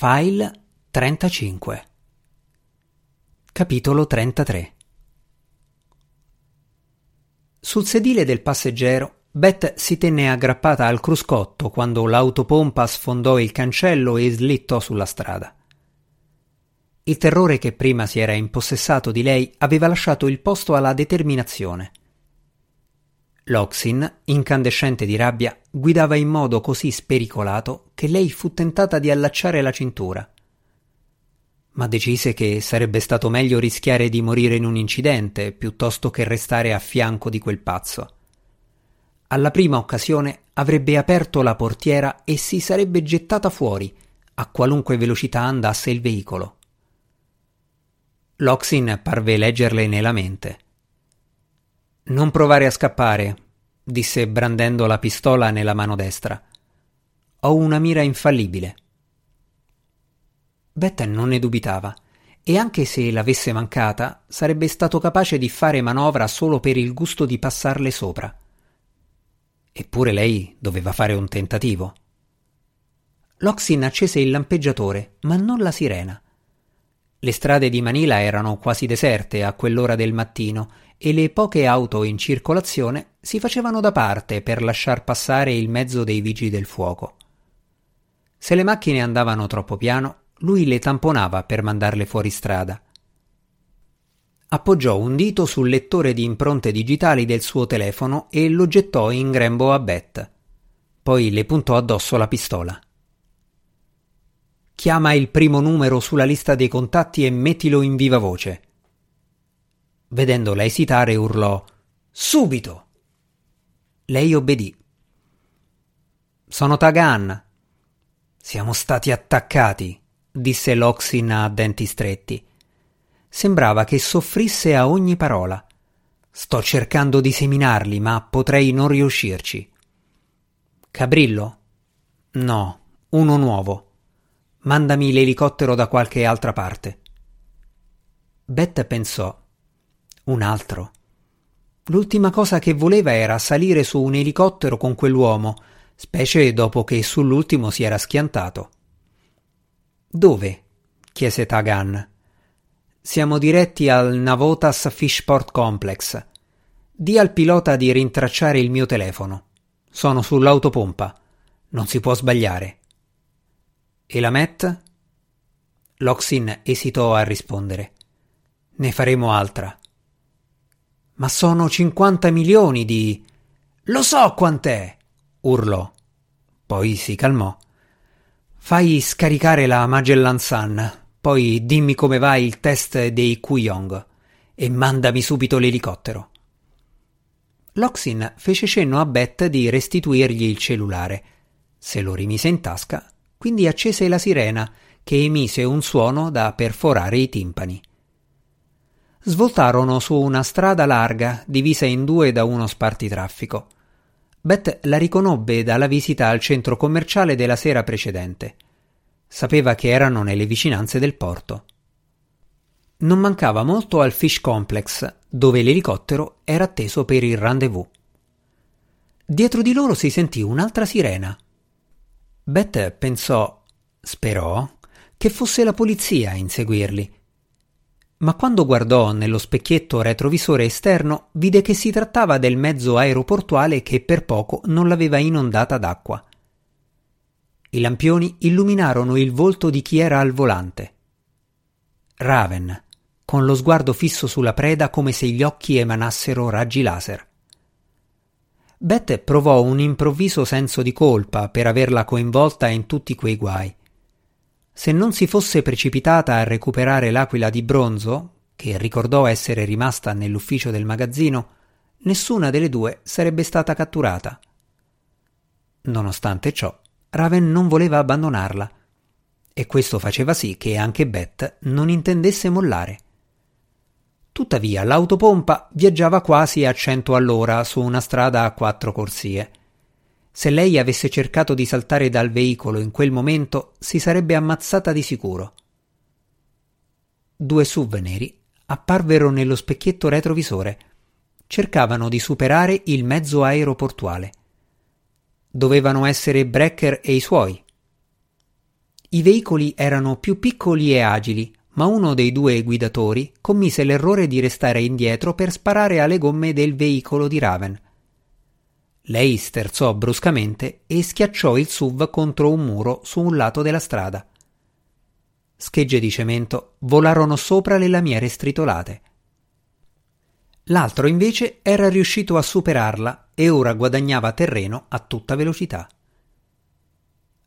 File 35 Capitolo 33 Sul sedile del passeggero, Beth si tenne aggrappata al cruscotto quando l'autopompa sfondò il cancello e slittò sulla strada. Il terrore che prima si era impossessato di lei aveva lasciato il posto alla determinazione. Loxin, incandescente di rabbia, guidava in modo così spericolato che lei fu tentata di allacciare la cintura. Ma decise che sarebbe stato meglio rischiare di morire in un incidente piuttosto che restare a fianco di quel pazzo. Alla prima occasione avrebbe aperto la portiera e si sarebbe gettata fuori, a qualunque velocità andasse il veicolo. Loxin parve leggerle nella mente. Non provare a scappare, disse brandendo la pistola nella mano destra. Ho una mira infallibile. Beth non ne dubitava, e anche se l'avesse mancata, sarebbe stato capace di fare manovra solo per il gusto di passarle sopra. Eppure lei doveva fare un tentativo. Loxin accese il lampeggiatore, ma non la sirena. Le strade di Manila erano quasi deserte a quell'ora del mattino e le poche auto in circolazione si facevano da parte per lasciar passare il mezzo dei vigili del fuoco. Se le macchine andavano troppo piano, lui le tamponava per mandarle fuori strada. Appoggiò un dito sul lettore di impronte digitali del suo telefono e lo gettò in grembo a Beth. Poi le puntò addosso la pistola. Chiama il primo numero sulla lista dei contatti e mettilo in viva voce. Vedendola esitare urlò Subito. Lei obbedì. Sono Tagan. Siamo stati attaccati, disse Loxin a denti stretti. Sembrava che soffrisse a ogni parola. Sto cercando di seminarli, ma potrei non riuscirci. Cabrillo? No, uno nuovo. Mandami l'elicottero da qualche altra parte. Beth pensò. Un altro. L'ultima cosa che voleva era salire su un elicottero con quell'uomo, specie dopo che sull'ultimo si era schiantato. Dove? chiese Tagan. Siamo diretti al Navotas Fishport Complex. Dì al pilota di rintracciare il mio telefono. Sono sull'autopompa. Non si può sbagliare. E la Met? Loxin esitò a rispondere. Ne faremo altra. Ma sono 50 milioni di. Lo so quant'è! urlò. Poi si calmò. Fai scaricare la Magellan Sun, poi dimmi come va il test dei Kuyong e mandami subito l'elicottero. Loxin fece cenno a Beth di restituirgli il cellulare. Se lo rimise in tasca quindi accese la sirena, che emise un suono da perforare i timpani. Svoltarono su una strada larga, divisa in due da uno spartitraffico. Beth la riconobbe dalla visita al centro commerciale della sera precedente. Sapeva che erano nelle vicinanze del porto. Non mancava molto al Fish Complex, dove l'elicottero era atteso per il rendezvous. Dietro di loro si sentì un'altra sirena, Beth pensò, sperò, che fosse la polizia a inseguirli. Ma quando guardò nello specchietto retrovisore esterno, vide che si trattava del mezzo aeroportuale che per poco non l'aveva inondata d'acqua. I lampioni illuminarono il volto di chi era al volante. Raven, con lo sguardo fisso sulla preda come se gli occhi emanassero raggi laser. Beth provò un improvviso senso di colpa per averla coinvolta in tutti quei guai. Se non si fosse precipitata a recuperare l'aquila di bronzo, che ricordò essere rimasta nell'ufficio del magazzino, nessuna delle due sarebbe stata catturata. Nonostante ciò, Raven non voleva abbandonarla, e questo faceva sì che anche Beth non intendesse mollare. Tuttavia l'autopompa viaggiava quasi a cento all'ora su una strada a quattro corsie. Se lei avesse cercato di saltare dal veicolo in quel momento, si sarebbe ammazzata di sicuro. Due SUV neri apparvero nello specchietto retrovisore. Cercavano di superare il mezzo aeroportuale. Dovevano essere Brecker e i suoi. I veicoli erano più piccoli e agili, ma uno dei due guidatori commise l'errore di restare indietro per sparare alle gomme del veicolo di Raven. Lei sterzò bruscamente e schiacciò il SUV contro un muro su un lato della strada. Schegge di cemento volarono sopra le lamiere stritolate. L'altro invece era riuscito a superarla e ora guadagnava terreno a tutta velocità.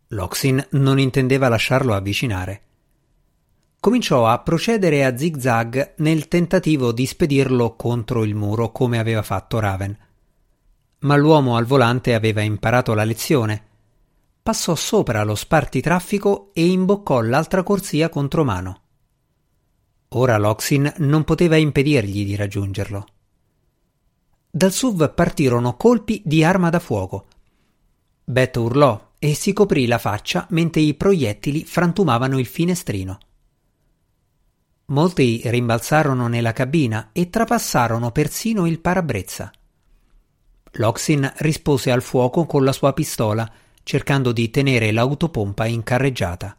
Loxin non intendeva lasciarlo avvicinare. Cominciò a procedere a zigzag nel tentativo di spedirlo contro il muro come aveva fatto Raven. Ma l'uomo al volante aveva imparato la lezione. Passò sopra lo spartitraffico e imboccò l'altra corsia contromano. Ora Loxin non poteva impedirgli di raggiungerlo. Dal SUV partirono colpi di arma da fuoco. Beth urlò e si coprì la faccia mentre i proiettili frantumavano il finestrino. Molti rimbalzarono nella cabina e trapassarono persino il parabrezza. Loxin rispose al fuoco con la sua pistola, cercando di tenere l'autopompa in carreggiata.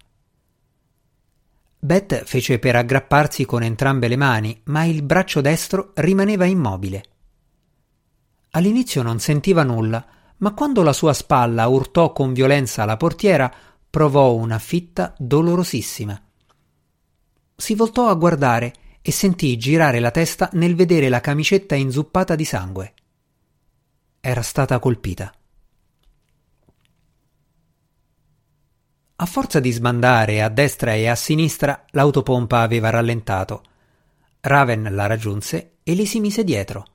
Beth fece per aggrapparsi con entrambe le mani, ma il braccio destro rimaneva immobile. All'inizio non sentiva nulla, ma quando la sua spalla urtò con violenza la portiera, provò una fitta dolorosissima. Si voltò a guardare e sentì girare la testa nel vedere la camicetta inzuppata di sangue. Era stata colpita. A forza di sbandare a destra e a sinistra, l'autopompa aveva rallentato. Raven la raggiunse e le si mise dietro.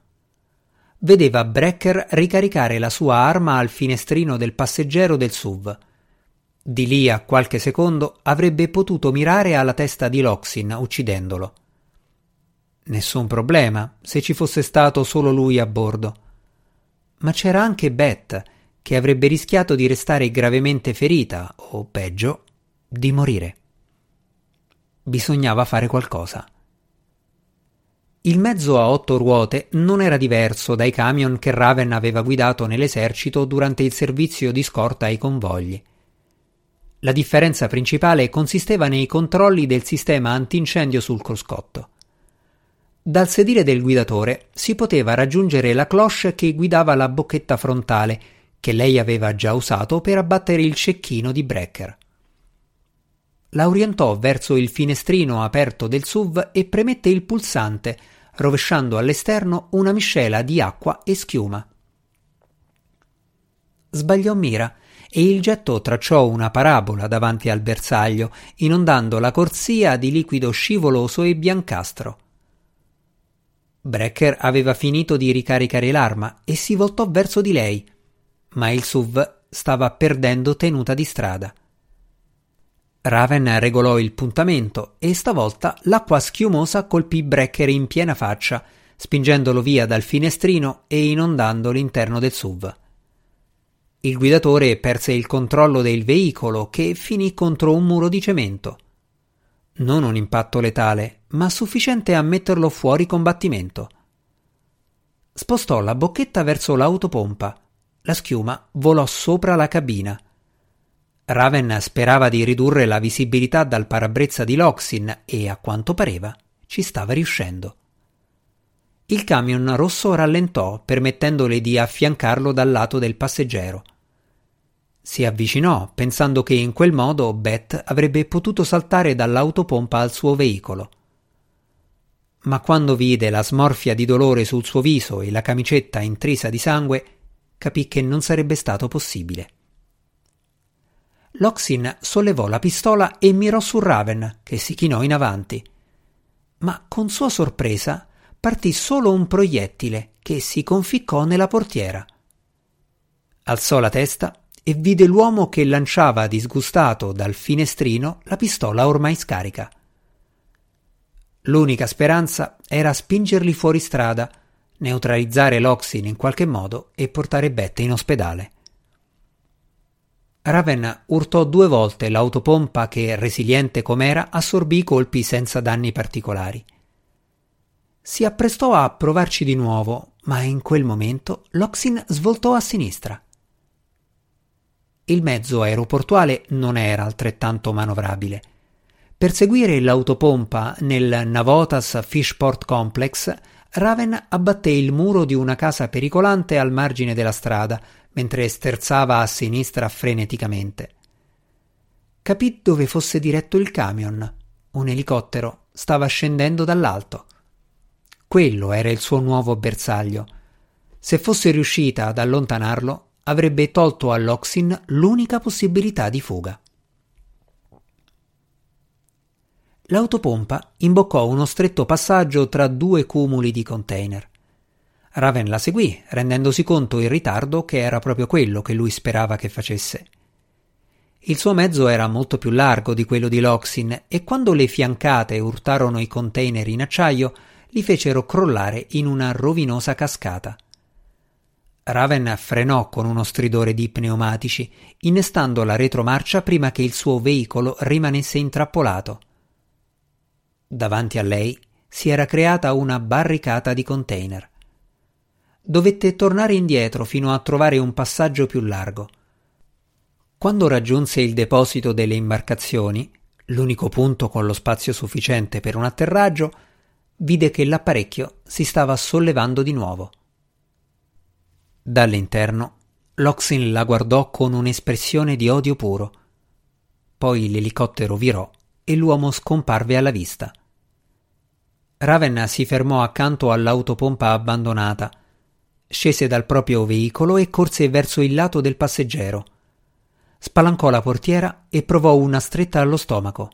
Vedeva Brecker ricaricare la sua arma al finestrino del passeggero del SUV. Di lì a qualche secondo avrebbe potuto mirare alla testa di Loxin, uccidendolo. Nessun problema se ci fosse stato solo lui a bordo. Ma c'era anche Beth, che avrebbe rischiato di restare gravemente ferita o, peggio, di morire. Bisognava fare qualcosa. Il mezzo a otto ruote non era diverso dai camion che Raven aveva guidato nell'esercito durante il servizio di scorta ai convogli. La differenza principale consisteva nei controlli del sistema antincendio sul cruscotto. Dal sedile del guidatore si poteva raggiungere la cloche che guidava la bocchetta frontale che lei aveva già usato per abbattere il cecchino di Brecker. La orientò verso il finestrino aperto del SUV e premette il pulsante, rovesciando all'esterno una miscela di acqua e schiuma. Sbagliò mira e il getto tracciò una parabola davanti al bersaglio, inondando la corsia di liquido scivoloso e biancastro. Brecker aveva finito di ricaricare l'arma e si voltò verso di lei ma il SUV stava perdendo tenuta di strada. Raven regolò il puntamento e stavolta l'acqua schiumosa colpì Brecker in piena faccia, spingendolo via dal finestrino e inondando l'interno del SUV. Il guidatore perse il controllo del veicolo che finì contro un muro di cemento. Non un impatto letale, ma sufficiente a metterlo fuori combattimento. Spostò la bocchetta verso l'autopompa la schiuma volò sopra la cabina. Raven sperava di ridurre la visibilità dal parabrezza di Loxin e, a quanto pareva, ci stava riuscendo. Il camion rosso rallentò, permettendole di affiancarlo dal lato del passeggero. Si avvicinò, pensando che in quel modo Beth avrebbe potuto saltare dall'autopompa al suo veicolo. Ma quando vide la smorfia di dolore sul suo viso e la camicetta intrisa di sangue, capì che non sarebbe stato possibile. Loxin sollevò la pistola e mirò su Raven, che si chinò in avanti. Ma con sua sorpresa partì solo un proiettile che si conficcò nella portiera. Alzò la testa e vide l'uomo che lanciava disgustato dal finestrino la pistola ormai scarica. L'unica speranza era spingerli fuori strada neutralizzare l'Oxin in qualche modo e portare Bette in ospedale. Raven urtò due volte l'autopompa che, resiliente com'era, assorbì i colpi senza danni particolari. Si apprestò a provarci di nuovo, ma in quel momento l'Oxin svoltò a sinistra. il mezzo aeroportuale non era altrettanto manovrabile. Per seguire l'autopompa nel Navotas Fishport Complex, Raven abbatté il muro di una casa pericolante al margine della strada, mentre sterzava a sinistra freneticamente. Capì dove fosse diretto il camion. Un elicottero stava scendendo dall'alto. Quello era il suo nuovo bersaglio. Se fosse riuscita ad allontanarlo, avrebbe tolto all'Oxin l'unica possibilità di fuga. L'autopompa imboccò uno stretto passaggio tra due cumuli di container. Raven la seguì, rendendosi conto in ritardo che era proprio quello che lui sperava che facesse. Il suo mezzo era molto più largo di quello di Loxin e quando le fiancate urtarono i container in acciaio, li fecero crollare in una rovinosa cascata. Raven frenò con uno stridore di pneumatici, innestando la retromarcia prima che il suo veicolo rimanesse intrappolato. Davanti a lei si era creata una barricata di container. Dovette tornare indietro fino a trovare un passaggio più largo. Quando raggiunse il deposito delle imbarcazioni, l'unico punto con lo spazio sufficiente per un atterraggio, vide che l'apparecchio si stava sollevando di nuovo. Dall'interno Loxin la guardò con un'espressione di odio puro. Poi l'elicottero virò e l'uomo scomparve alla vista. Raven si fermò accanto all'autopompa abbandonata, scese dal proprio veicolo e corse verso il lato del passeggero. Spalancò la portiera e provò una stretta allo stomaco.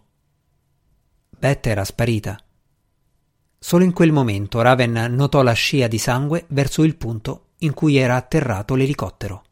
Beth era sparita. Solo in quel momento Raven notò la scia di sangue verso il punto in cui era atterrato l'elicottero.